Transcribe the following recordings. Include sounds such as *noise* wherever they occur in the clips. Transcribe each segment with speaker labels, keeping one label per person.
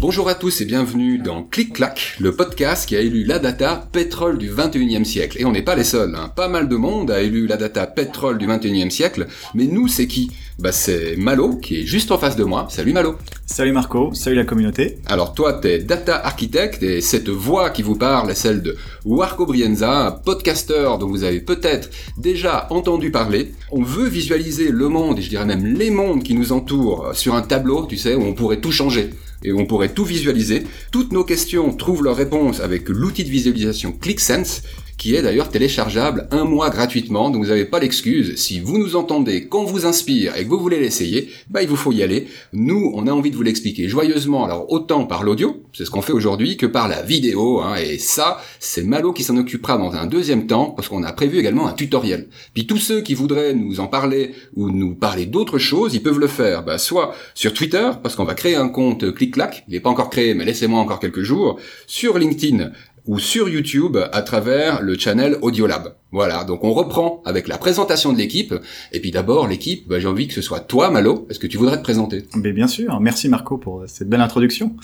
Speaker 1: Bonjour à tous et bienvenue dans Clic Clac, le podcast qui a élu la data pétrole du 21e siècle. Et on n'est pas les seuls, hein. pas mal de monde a élu la data pétrole du 21e siècle, mais nous c'est qui? Bah c'est Malo qui est juste en face de moi. Salut Malo
Speaker 2: Salut Marco, salut la communauté.
Speaker 1: Alors toi t'es data architecte et cette voix qui vous parle est celle de Warco Brienza, un podcasteur dont vous avez peut-être déjà entendu parler. On veut visualiser le monde et je dirais même les mondes qui nous entourent sur un tableau, tu sais, où on pourrait tout changer et on pourrait tout visualiser. Toutes nos questions trouvent leur réponse avec l'outil de visualisation ClickSense qui est d'ailleurs téléchargeable un mois gratuitement, donc vous n'avez pas l'excuse. Si vous nous entendez, qu'on vous inspire et que vous voulez l'essayer, bah il vous faut y aller. Nous, on a envie de vous l'expliquer joyeusement, alors autant par l'audio, c'est ce qu'on fait aujourd'hui, que par la vidéo, hein, et ça, c'est Malo qui s'en occupera dans un deuxième temps, parce qu'on a prévu également un tutoriel. Puis tous ceux qui voudraient nous en parler ou nous parler d'autres choses, ils peuvent le faire, bah, soit sur Twitter, parce qu'on va créer un compte clic-clac, il n'est pas encore créé, mais laissez-moi encore quelques jours, sur LinkedIn, ou sur YouTube à travers le channel Audiolab. Voilà, donc on reprend avec la présentation de l'équipe. Et puis d'abord, l'équipe, bah, j'ai envie que ce soit toi, Malo. Est-ce que tu voudrais te présenter?
Speaker 2: Mais Bien sûr, merci Marco pour cette belle introduction.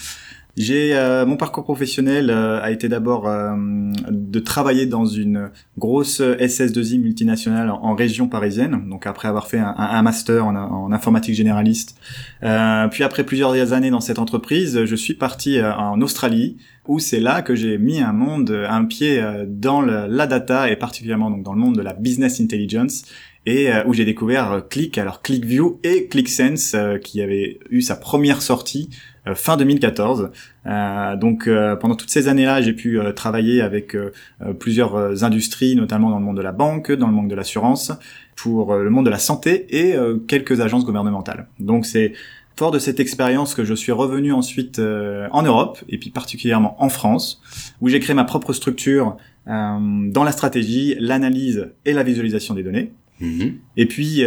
Speaker 2: J'ai euh, mon parcours professionnel euh, a été d'abord euh, de travailler dans une grosse SS2I multinationale en, région parisienne. Donc après avoir fait un, un master en, informatique généraliste, puis après plusieurs années dans cette entreprise, je suis parti en Australie où c'est là que j'ai mis un monde, un pied dans le, la data et particulièrement donc dans le monde de la business intelligence et où j'ai découvert Click, alors ClickView et ClickSense qui avait eu sa première sortie euh, fin 2014. Euh, donc euh, pendant toutes ces années-là, j'ai pu travailler avec plusieurs industries, notamment dans le monde de la banque, dans le monde de l'assurance, pour le monde de la santé et quelques agences gouvernementales. Donc c'est fort de cette expérience que je suis revenu ensuite en Europe et puis particulièrement en France, où j'ai créé ma propre structure dans la stratégie, l'analyse et la visualisation des données. Mm-hmm. Et puis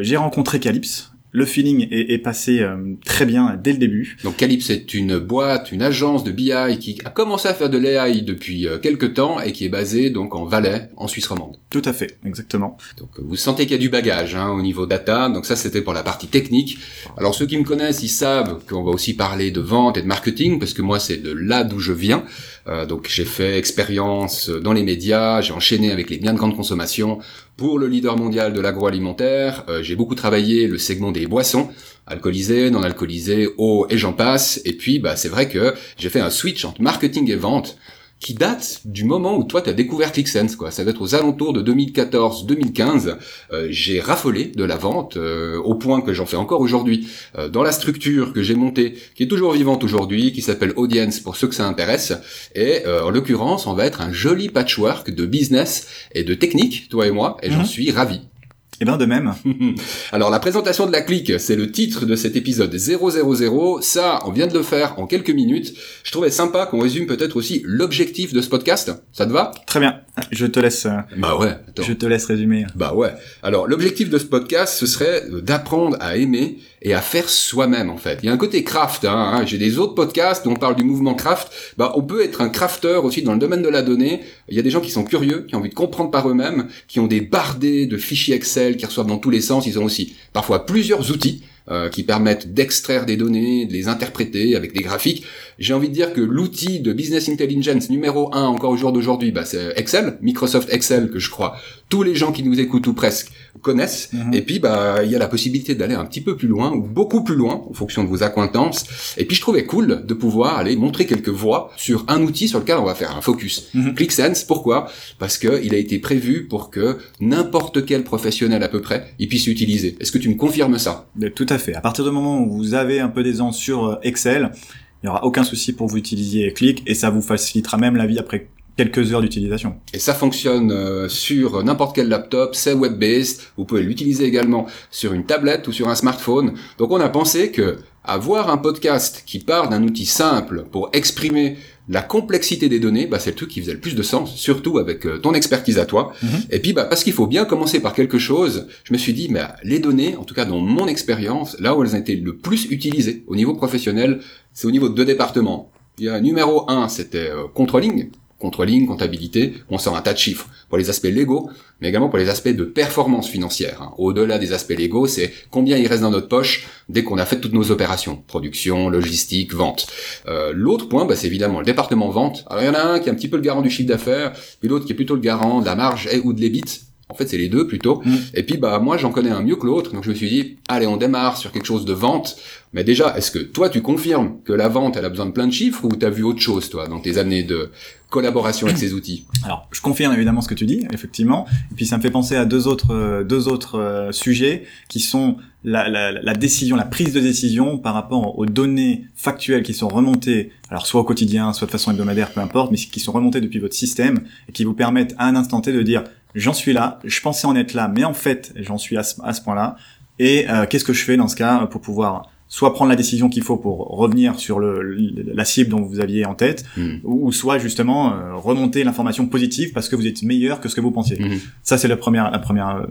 Speaker 2: j'ai rencontré Calypse, le feeling est, passé euh, très bien dès le début.
Speaker 1: Donc Calypse est une boîte, une agence de BI qui a commencé à faire de l'AI depuis euh, quelques temps et qui est basée donc en Valais, en Suisse romande.
Speaker 2: Tout à fait, exactement.
Speaker 1: Donc vous sentez qu'il y a du bagage hein, au niveau data. Donc ça c'était pour la partie technique. Alors ceux qui me connaissent, ils savent qu'on va aussi parler de vente et de marketing parce que moi c'est de là d'où je viens. Euh, donc j'ai fait expérience dans les médias, j'ai enchaîné avec les biens de grande consommation pour le leader mondial de l'agroalimentaire. Euh, j'ai beaucoup travaillé le segment des boissons, alcoolisées, non alcoolisées, eau et j'en passe. Et puis bah c'est vrai que j'ai fait un switch entre marketing et vente qui date du moment où toi tu as découvert ClickSense quoi. Ça va être aux alentours de 2014-2015. Euh, j'ai raffolé de la vente euh, au point que j'en fais encore aujourd'hui euh, dans la structure que j'ai montée, qui est toujours vivante aujourd'hui, qui s'appelle Audience pour ceux que ça intéresse. Et en l'occurrence, on va être un joli patchwork de business et de technique, toi et moi, et j'en mhm. suis ravi.
Speaker 2: Eh bien, de même. *laughs*
Speaker 1: Alors, la présentation de la clique, c'est le titre de cet épisode 000. Ça, on vient de le faire en quelques minutes. Je trouvais sympa qu'on résume peut-être aussi l'objectif de ce podcast. Ça te va?
Speaker 2: Très bien. Je te laisse. Euh,
Speaker 1: bah ouais.
Speaker 2: Je te laisse résumer.
Speaker 1: Bah ouais. Alors, l'objectif de ce podcast, ce serait d'apprendre à aimer et à faire soi-même en fait. Il y a un côté craft. Hein, hein. J'ai des autres podcasts où on parle du mouvement craft. Bah, on peut être un crafter aussi dans le domaine de la donnée. Il y a des gens qui sont curieux, qui ont envie de comprendre par eux-mêmes, qui ont des bardés de fichiers Excel, qui reçoivent dans tous les sens. Ils ont aussi parfois plusieurs outils euh, qui permettent d'extraire des données, de les interpréter avec des graphiques. J'ai envie de dire que l'outil de business intelligence numéro un encore au jour d'aujourd'hui, bah, c'est Excel, Microsoft Excel que je crois tous les gens qui nous écoutent ou presque connaissent. Mhm. Et puis bah il y a la possibilité d'aller un petit peu plus loin ou beaucoup plus loin en fonction de vos acquaintances. Et puis je trouvais cool de pouvoir aller montrer quelques voies sur un outil sur lequel on va faire un focus. Mhm. ClickSense, pourquoi? Parce que il a été prévu pour que n'importe quel professionnel à peu près il puisse l'utiliser. Est-ce que tu me confirmes ça?
Speaker 2: Tout à fait. À partir du moment où vous avez un peu d'aisance sur euh, Excel, il n'y aura aucun souci pour vous utiliser Click et ça vous facilitera même la vie après quelques heures d'utilisation.
Speaker 1: Et ça fonctionne euh, sur n'importe quel laptop, c'est web-based, vous pouvez l'utiliser également sur une tablette ou sur un smartphone. Donc on a pensé que avoir un podcast qui part d'un outil simple pour exprimer la complexité des données, bah, c'est le truc qui faisait le plus de sens, surtout avec euh, ton expertise à toi. Mhm. Et puis, bah, parce qu'il faut bien commencer par quelque chose, je me suis dit, mais les données, en tout cas dans mon expérience, là où elles ont été le plus utilisées au niveau professionnel, c'est au niveau de deux départements. Il y a numéro un, c'était euh, controlling, comptabilité, on sort un tas de chiffres pour les aspects légaux, mais également pour les aspects de performance financière. Hein. Au-delà des aspects légaux, c'est combien il reste dans notre poche dès qu'on a fait toutes nos opérations, production, logistique, vente. Euh, l'autre point, bah, c'est évidemment le département vente. Alors il y en a un qui est un petit peu le garant du chiffre d'affaires, puis l'autre qui est plutôt le garant de la marge et ou de l'ébit. En fait, c'est les deux plutôt. Mm. Et puis, bah, moi, j'en connais un mieux que l'autre. Donc, je me suis dit, allez, on démarre sur quelque chose de vente. Mais déjà, est-ce que toi, tu confirmes que la vente, elle a besoin de plein de chiffres ou t'as vu autre chose, toi, dans tes années de collaboration avec ces outils?
Speaker 2: Alors, je confirme évidemment ce que tu dis, effectivement. Et puis, ça me fait penser à deux autres, euh, deux autres euh, sujets qui sont la, la, la, décision, la prise de décision par rapport aux données factuelles qui sont remontées, alors soit au quotidien, soit de façon hebdomadaire, peu importe, mais qui sont remontées depuis votre système et qui vous permettent à un instant T de dire j'en suis là, je pensais en être là, mais en fait, j'en suis à ce, point-là. Et euh, qu'est-ce que je fais dans ce cas pour pouvoir soit prendre la décision qu'il faut pour revenir sur le, la cible dont vous aviez en tête, hmm. ou, soit justement euh, remonter l'information positive parce que vous êtes meilleur que ce que vous pensiez. Hmm. Ça, c'est la première, la première euh,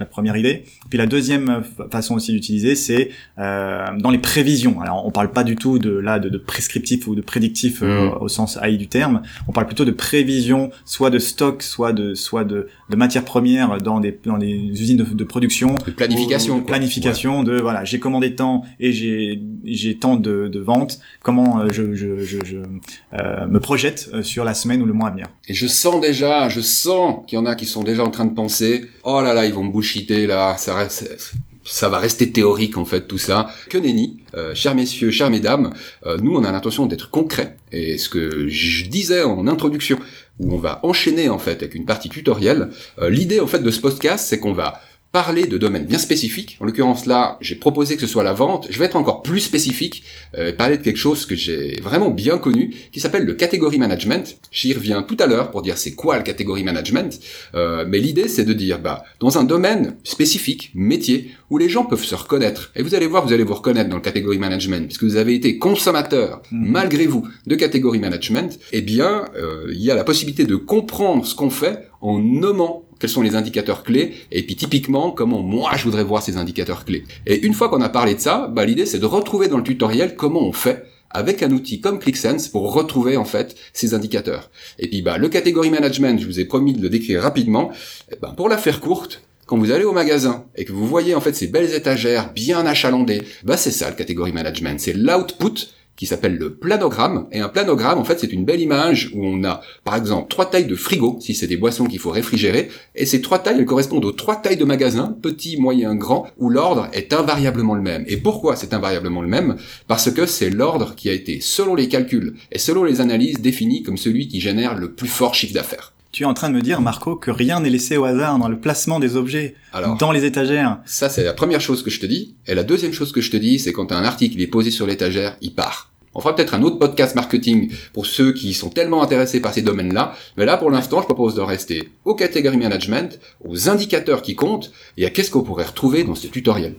Speaker 2: la première idée. Puis la deuxième façon aussi d'utiliser, c'est euh, dans les prévisions. Alors on parle pas du tout de là de, de prescriptif ou de prédictif euh, mm. au sens AI du terme. On parle plutôt de prévision, soit de stock, soit de soit de, de matières premières dans des dans des usines de, de production.
Speaker 1: De planification.
Speaker 2: De planification. De voilà, j'ai commandé tant et j'ai j'ai tant de, de ventes. Comment euh, je je je, je euh, me projette euh, sur la semaine ou le mois à venir?
Speaker 1: Et je sens déjà, je sens qu'il y en a qui sont déjà en train de penser, oh là là, ils vont me bouger là, ça va rester théorique en fait tout ça. Que nenni, euh, chers messieurs, chères mesdames, euh, nous on a l'intention d'être concret. Et ce que je disais en introduction, où on va enchaîner en fait avec une partie tutorielle, euh, l'idée en fait de ce podcast, c'est qu'on va parler de domaines bien spécifiques. En l'occurrence là, j'ai proposé que ce soit la vente. Je vais être encore plus spécifique, euh, parler de quelque chose que j'ai vraiment bien connu, qui s'appelle le category management. J'y reviens tout à l'heure pour dire c'est quoi le category management. Euh, mais l'idée c'est de dire, bah, dans un domaine spécifique, métier, où les gens peuvent se reconnaître. Et vous allez voir, vous allez vous reconnaître dans le category management, puisque vous avez été consommateur, mhm. malgré vous, de category management. Eh bien, euh, il y a la possibilité de comprendre ce qu'on fait en nommant quels sont les indicateurs clés, et puis typiquement comment moi je voudrais voir ces indicateurs clés. Et une fois qu'on a parlé de ça, bah, l'idée c'est de retrouver dans le tutoriel comment on fait avec un outil comme ClickSense pour retrouver en fait ces indicateurs. Et puis bah le category management, je vous ai promis de le décrire rapidement. Et ben, pour la faire courte, quand vous allez au magasin et que vous voyez en fait ces belles étagères bien achalandées, bah c'est ça le category management, c'est l'output qui s'appelle le planogramme. Et un planogramme, en fait, c'est une belle image où on a, par exemple, trois tailles de frigo, si c'est des boissons qu'il faut réfrigérer. Et ces trois tailles, correspondent aux trois tailles de magasin, petit, moyen, grand, où l'ordre est invariablement le même. Et pourquoi c'est invariablement le même? Parce que c'est l'ordre qui a été, selon les calculs et selon les analyses, défini comme celui qui génère le plus fort chiffre d'affaires.
Speaker 2: Tu es en train de me dire, Marco, que rien n'est laissé au hasard dans le placement des objets dans les étagères.
Speaker 1: Ça, c'est la première chose que je te dis. Et la deuxième chose que je te dis, c'est quand un article est posé sur l'étagère, il part. On fera peut-être un autre podcast marketing pour ceux qui sont tellement intéressés par ces domaines-là. Mais là, pour l'instant, je propose de rester au category management, aux indicateurs qui comptent et à qu'est-ce qu'on pourrait retrouver dans ce tutoriel.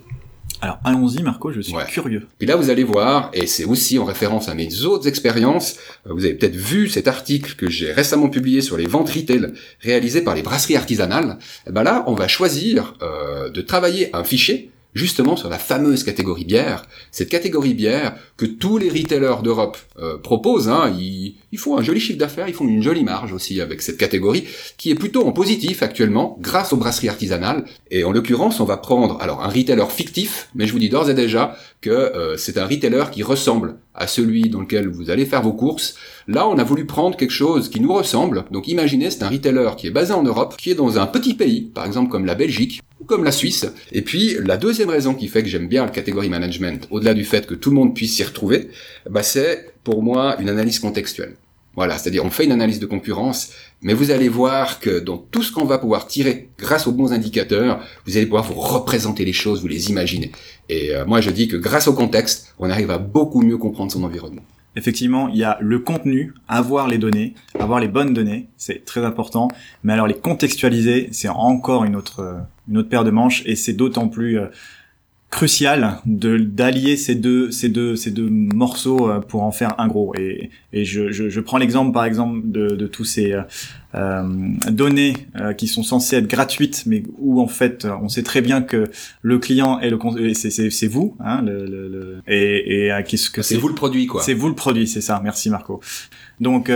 Speaker 2: Alors allons-y Marco, je suis curieux.
Speaker 1: Puis là vous allez voir, et c'est aussi en référence à mes autres expériences, euh, vous avez peut-être vu cet article que j'ai récemment publié sur les ventes retail réalisées par les brasseries artisanales. Et eh ben là on va choisir euh, de travailler un fichier justement sur la fameuse catégorie bière, cette catégorie bière que tous les retailers d'Europe euh, proposent. Hein, ils, ils, font un joli chiffre d'affaires, ils font une jolie marge aussi avec cette catégorie, qui est plutôt en positif actuellement, grâce aux brasseries artisanales. Et en l'occurrence, on va prendre alors un retailer fictif, mais je vous dis d'ores et déjà que euh, c'est un retailer qui ressemble à celui dans lequel vous allez faire vos courses. Là, on a voulu prendre quelque chose qui nous ressemble. Donc imaginez, c'est un retailer qui est basé en Europe, qui est dans un petit pays, par exemple comme la Belgique, comme la Suisse. Et puis, la deuxième raison qui fait que j'aime bien le catégorie management, au-delà du fait que tout le monde puisse s'y retrouver, bah c'est pour moi une analyse contextuelle. Voilà, c'est-à-dire on fait une analyse de concurrence, mais vous allez voir que dans tout ce qu'on va pouvoir tirer grâce aux bons indicateurs, vous allez pouvoir vous représenter les choses, vous les imaginer. Et euh, moi je dis que grâce au contexte, on arrive à beaucoup mieux comprendre son environnement
Speaker 2: effectivement, il y a le contenu, avoir les données, avoir les bonnes données, c'est très important. Mais alors les contextualiser, c'est encore une autre, une autre paire de manches et c'est d'autant plus euh, crucial de d'allier ces deux ces deux ces deux morceaux euh, pour en faire un gros. Et et je je, je prends l'exemple par exemple de de tous ces euh, euh données euh, qui sont censées être gratuites mais où en fait on sait très bien que le client est le c'est c'est c'est vous hein le, le, le et et qu'est-ce que
Speaker 1: c'est vous le produit quoi.
Speaker 2: C'est vous le produit c'est ça. Merci Marco. Donc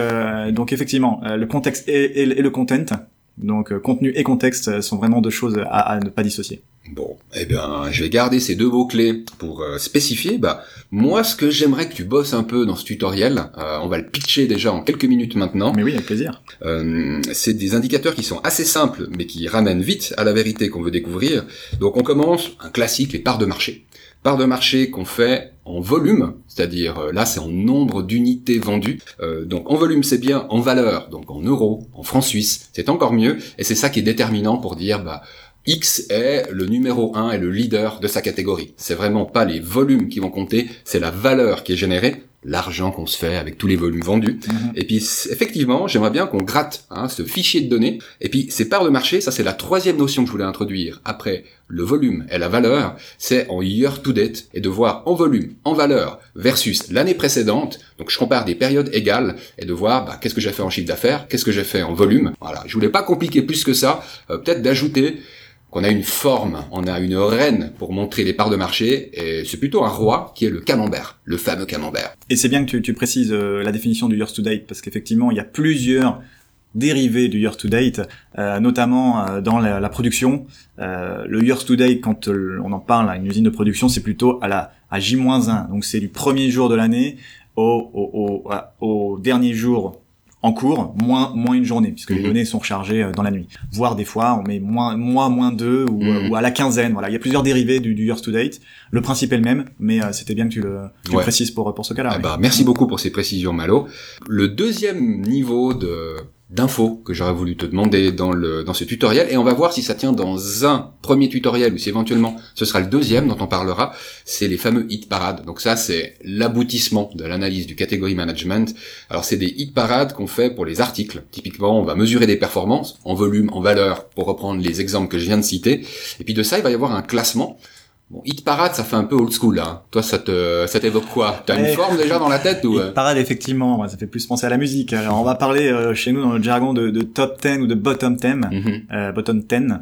Speaker 2: donc effectivement le contexte et, et, et le content donc contenu et contexte sont vraiment deux choses à, à ne pas dissocier
Speaker 1: Bon, eh bien, je vais garder ces deux mots-clés pour euh, spécifier. Bah, moi, ce que j'aimerais que tu bosses un peu dans ce tutoriel, euh, on va le pitcher déjà en quelques minutes maintenant.
Speaker 2: Mais oui, avec plaisir.
Speaker 1: Euh, c'est des indicateurs qui sont assez simples, mais qui ramènent vite à la vérité qu'on veut découvrir. Donc, on commence un classique, les parts de marché. Parts de marché qu'on fait en volume, c'est-à-dire là c'est en nombre d'unités vendues. donc en volume c'est bien, en valeur, donc en euros, en francs suisses, c'est encore mieux. Et c'est ça qui est déterminant pour dire bah X est le numéro 1 et le leader de sa catégorie. C'est vraiment pas les volumes qui vont compter, c'est la valeur qui est générée, l'argent qu'on se fait avec tous les volumes vendus. Mhm. Et puis effectivement, j'aimerais bien qu'on gratte hein, ce fichier de données. Et puis ces parts de marché, ça c'est la troisième notion que je voulais introduire. Après le volume et la valeur, c'est en year to date et de voir en volume, en valeur versus l'année précédente. Donc je compare des périodes égales et de voir bah, qu'est-ce que j'ai fait en chiffre d'affaires, qu'est-ce que j'ai fait en volume. Voilà, je voulais pas compliquer plus que ça. Euh, peut-être d'ajouter qu'on a une forme, on a une reine pour montrer les parts de marché, et c'est plutôt un roi qui est le camembert, le fameux camembert.
Speaker 2: Et c'est bien que tu, précises euh, la définition du year to date, parce qu'effectivement, il y a plusieurs dérivés du year to date, euh, notamment euh, dans la, production. le year to date, quand on en parle à une usine de production, c'est plutôt à la à J-1, donc c'est du premier jour de l'année au dernier jour en cours, moins moins une journée, puisque les mhm. données sont rechargées euh, dans la nuit. Voire des fois, on met moins moins moins deux ou, mhm. ou à la quinzaine. Voilà, il y a plusieurs dérivés du, du years to date. Le principe est le même, mais euh, c'était bien que tu le tu précises pour pour ce cas-là.
Speaker 1: Ah bah, merci beaucoup pour ces précisions, Malo. Le deuxième niveau de d'infos que j'aurais voulu te demander dans le dans ce tutoriel et on va voir si ça tient dans un premier tutoriel ou si éventuellement ce sera le deuxième dont on parlera, c'est les fameux hit parades. Donc ça c'est l'aboutissement de l'analyse du category management. Alors c'est des hit parades qu'on fait pour les articles. Typiquement, on va mesurer des performances en volume, en valeur pour reprendre les exemples que je viens de citer et puis de ça il va y avoir un classement Bon, Hit Parade, ça fait un peu old school, là. Hein. Toi, ça te, ça t'évoque quoi? T'as une forme déjà dans la tête ou
Speaker 2: Hit euh? Parade, effectivement, ça fait plus penser à la musique. Alors, on va parler euh, chez nous dans le jargon de, de, top 10 ou de bottom 10, mm-hmm. euh, bottom 10.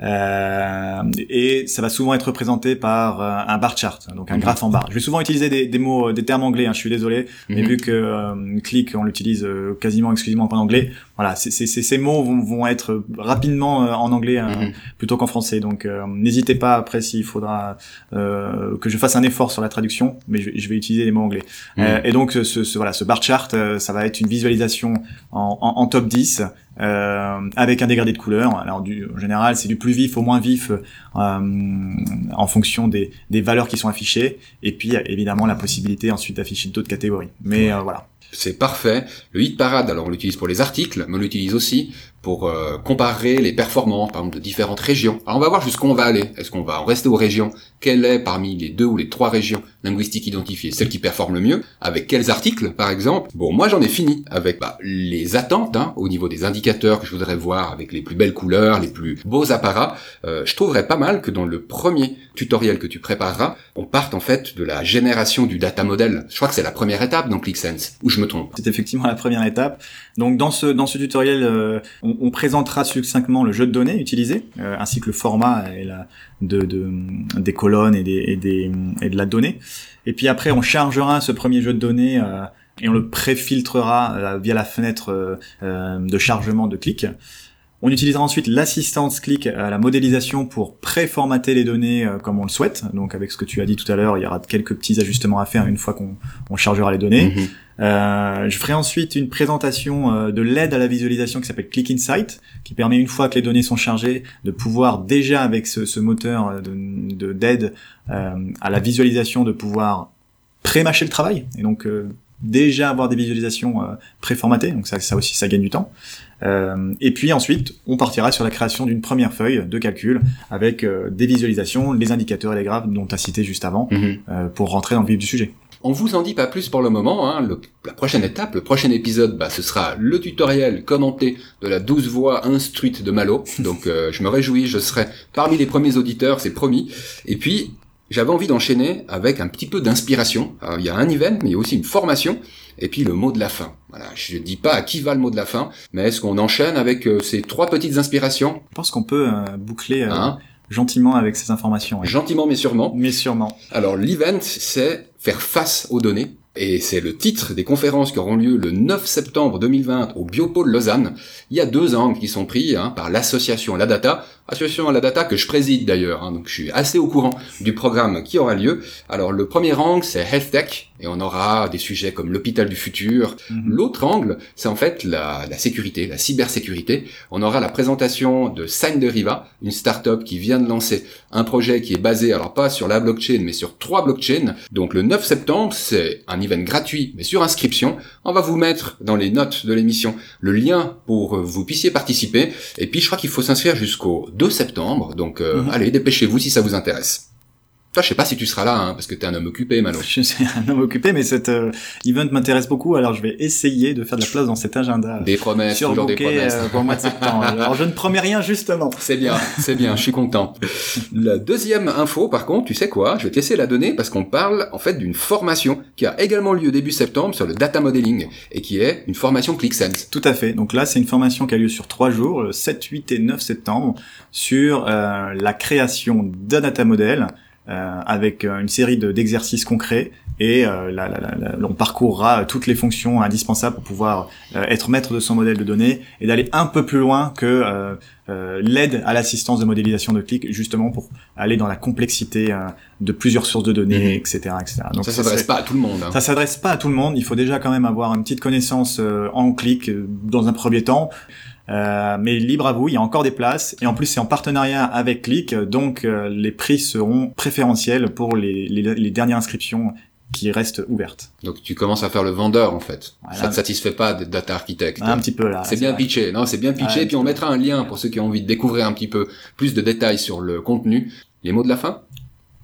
Speaker 2: Euh, et ça va souvent être représenté par euh, un bar chart, donc un mhm. graphe en barre. Je vais souvent utiliser des, des mots, des termes anglais. Hein, je suis désolé, mais mhm. vu que euh, click on l'utilise euh, quasiment exclusivement en anglais, voilà, c ces mots vont, vont, être rapidement en anglais mhm. plutôt qu'en français. Donc n'hésitez pas après s'il faudra que je fasse un effort sur la traduction, mais je, je vais utiliser les mots anglais. et donc ce, ce, voilà, ce bar chart, ça va être une visualisation en, en, en top 10 euh, avec un dégradé de couleur. Alors du, en général, c'est du plus vif au moins vif euh, en fonction des, des, valeurs qui sont affichées. Et puis évidemment la possibilité ensuite d'afficher d'autres catégories. Mais euh, voilà.
Speaker 1: C'est parfait. Le hit parade, alors on l'utilise pour les articles, mais on l'utilise aussi pour euh, comparer les performances, par exemple, de différentes régions. Alors on va voir jusqu'où on va aller. Est-ce qu'on va en rester aux régions? Quelle est parmi les deux ou les trois régions linguistiques identifiées celle qui performe le mieux Avec quels articles, par exemple? Bon, moi j'en ai fini avec bah, les attentes hein, au niveau des indicateurs que je voudrais voir avec les plus belles couleurs, les plus beaux apparats. Euh, je trouverais pas mal que dans le premier tutoriel que tu prépareras, on parte en fait de la génération du data model. Je crois que c'est la première étape dans ClickSense, où je me trompe.
Speaker 2: C'est effectivement la première étape. Donc dans ce dans ce tutoriel, euh, on, présentera succinctement le jeu de données utilisé, euh, ainsi que le format et la, de, de, des colonnes et, des, et, des, et de la donnée. Et puis après, on chargera ce premier jeu de données euh, et on le préfiltrera via la fenêtre de chargement de clic. On utilisera ensuite l'assistance click à la modélisation pour préformater les données euh, comme on le souhaite. Donc avec ce que tu as dit tout à l'heure, il y aura quelques petits ajustements à faire une fois qu'on chargera les données. Mhm. Euh, je ferai ensuite une présentation euh, de l'aide à la visualisation qui s'appelle Click Insight, qui permet une fois que les données sont chargées de pouvoir déjà avec ce, moteur de d'aide à la visualisation de pouvoir pré-mâcher le travail. Et donc déjà avoir des visualisations préformatées. Donc ça, ça aussi ça gagne du temps. Euh, et puis ensuite, on partira sur la création d'une première feuille de calcul avec euh, des visualisations, les indicateurs et les graphes dont tu as cité juste avant, mhm. euh, pour rentrer dans le vif du sujet.
Speaker 1: On vous en dit pas plus pour le moment. Hein. la prochaine étape, le prochain épisode, bah, ce sera le tutoriel commenté de la douze voix instruite de Malo. *laughs* Donc je me réjouis, je serai parmi les premiers auditeurs, c'est promis. Et puis j'avais envie d'enchaîner avec un petit peu d'inspiration. Il y a un event, mais il y a aussi une formation, et puis le mot de la fin. Voilà, je dis pas à qui va le mot de la fin, mais est-ce qu'on enchaîne avec euh, ces trois petites inspirations?
Speaker 2: Je pense qu'on peut euh, boucler euh,
Speaker 1: Hein?
Speaker 2: gentiment avec ces informations.
Speaker 1: Gentiment mais sûrement.
Speaker 2: Mais sûrement.
Speaker 1: Alors l'event, c'est faire face aux données. Et c'est le titre des conférences qui auront lieu le 9 septembre 2020 au Biopôle Lausanne. Il y a deux angles qui sont pris hein, par l'association La Data, association La Data que je préside d'ailleurs, hein, donc je suis assez au courant du programme qui aura lieu. Alors le premier angle, c'est Health Tech, et on aura des sujets comme l'hôpital du futur.
Speaker 2: Mhm.
Speaker 1: L'autre angle, c'est en fait la, la sécurité, la cybersécurité. On aura la présentation de Sign Deriva, une startup qui vient de lancer un projet qui est basé, alors pas sur la blockchain, mais sur trois blockchains. Donc le 9 septembre, c'est un event gratuit, mais sur inscription. On va vous mettre dans les notes de l'émission le lien pour que vous puissiez participer. Et puis je crois qu'il faut s'inscrire jusqu'au 2 septembre. Donc euh,
Speaker 2: Mhm.
Speaker 1: allez, dépêchez-vous si ça vous intéresse. Toi, je sais pas si tu seras là, hein, parce que t'es un homme occupé, Malo. *laughs*
Speaker 2: Je suis un homme occupé, mais cet euh, event m'intéresse beaucoup, alors je vais essayer de faire de la place dans cet agenda.
Speaker 1: Des promesses, toujours des
Speaker 2: Surbooké,
Speaker 1: promesses.
Speaker 2: euh, pour le mois de septembre. *laughs* Alors je ne promets rien justement.
Speaker 1: C'est bien, c'est bien, je suis content. La deuxième info, par contre, tu sais quoi? Je vais te laisser la donner parce qu'on parle en fait d'une formation qui a également lieu début septembre sur le data modeling et qui est une formation ClickSense.
Speaker 2: Tout à fait. Donc là, c'est une formation qui a lieu sur trois jours, le 7, 8 et 9 septembre, sur euh, la création d'un data model euh, avec euh, une série de- d'exercices concrets et euh, la- la- la- on parcourra toutes les fonctions indispensables pour pouvoir euh, être maître de son modèle de données et d'aller un peu plus loin que euh, euh, l'aide à l'assistance de modélisation de clics, justement pour aller dans la complexité euh, de plusieurs sources de données,
Speaker 1: Mhm.
Speaker 2: etc., etc. Donc
Speaker 1: ça s'adresse
Speaker 2: serait-
Speaker 1: pas à tout le monde. hein.
Speaker 2: ça s'adresse pas à tout le monde. Il faut déjà quand même avoir une petite connaissance euh, en clic euh, dans un premier temps. Euh, mais libre à vous, il y a encore des places. Et en plus, c'est en partenariat avec Click, donc euh, les prix seront préférentiels pour les, les, les dernières inscriptions qui restent ouvertes.
Speaker 1: Donc tu commences à faire le vendeur en fait.
Speaker 2: Voilà.
Speaker 1: Ça te satisfait pas d'être data architecte.
Speaker 2: Un petit peu là.
Speaker 1: C'est bien
Speaker 2: vrai.
Speaker 1: pitché, non C'est bien pitché.
Speaker 2: Ouais,
Speaker 1: puis on mettra un lien pour ceux qui ont envie de découvrir un petit peu plus de détails sur le contenu. Les mots de la fin?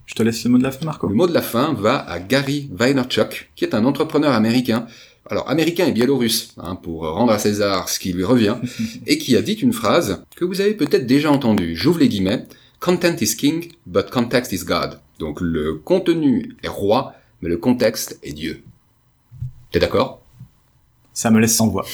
Speaker 2: Je te laisse le mot de la fin, Marco.
Speaker 1: Le mot de la fin va à Gary Vaynerchuk, qui est un entrepreneur américain, alors américain et biélorusse, hein, pour rendre à César ce qui lui revient, *laughs* et qui a dit une phrase que vous avez peut-être déjà entendue. J'ouvre les guillemets. Content is king, but context is God. Donc le contenu est roi, mais le contexte est Dieu. T'es d'accord?
Speaker 2: Ça me laisse sans voix.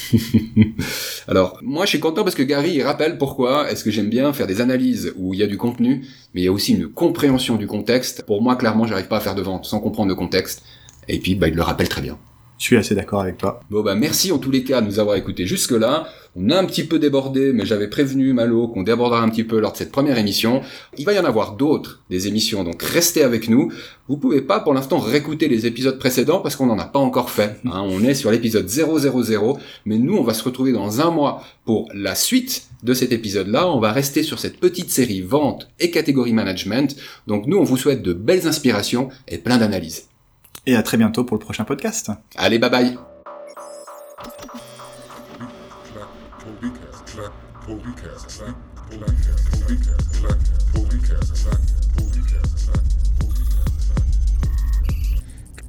Speaker 2: *laughs*
Speaker 1: Alors, moi, je suis content parce que Gary, il rappelle pourquoi est-ce que j'aime bien faire des analyses où il y a du contenu, mais il y a aussi une compréhension du contexte. Pour moi, clairement, j'arrive pas à faire de vente sans comprendre le contexte. Et puis, bah, il le rappelle très bien.
Speaker 2: Je suis assez d'accord avec toi.
Speaker 1: Bon, bah, merci en tous les cas de nous avoir écoutés jusque-là. On a un petit peu débordé, mais j'avais prévenu Malo qu'on débordera un petit peu lors de cette première émission. Il va y en avoir d'autres, des émissions, donc restez avec nous. Vous pouvez pas, pour l'instant, réécouter les épisodes précédents parce qu'on n'en a pas encore fait. hein. on est sur l'épisode 000, mais nous, on va se retrouver dans un mois pour la suite de cet épisode-là. On va rester sur cette petite série vente et catégorie management. Donc nous, on vous souhaite de belles inspirations et plein d'analyses.
Speaker 2: Et à très bientôt pour le prochain podcast.
Speaker 1: Allez, bye bye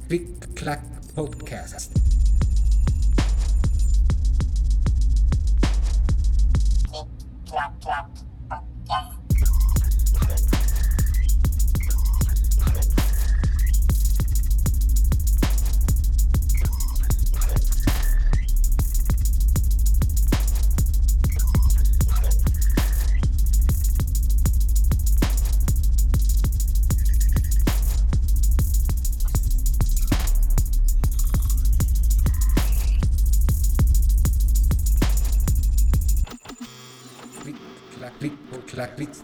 Speaker 3: Click Clack Podcast.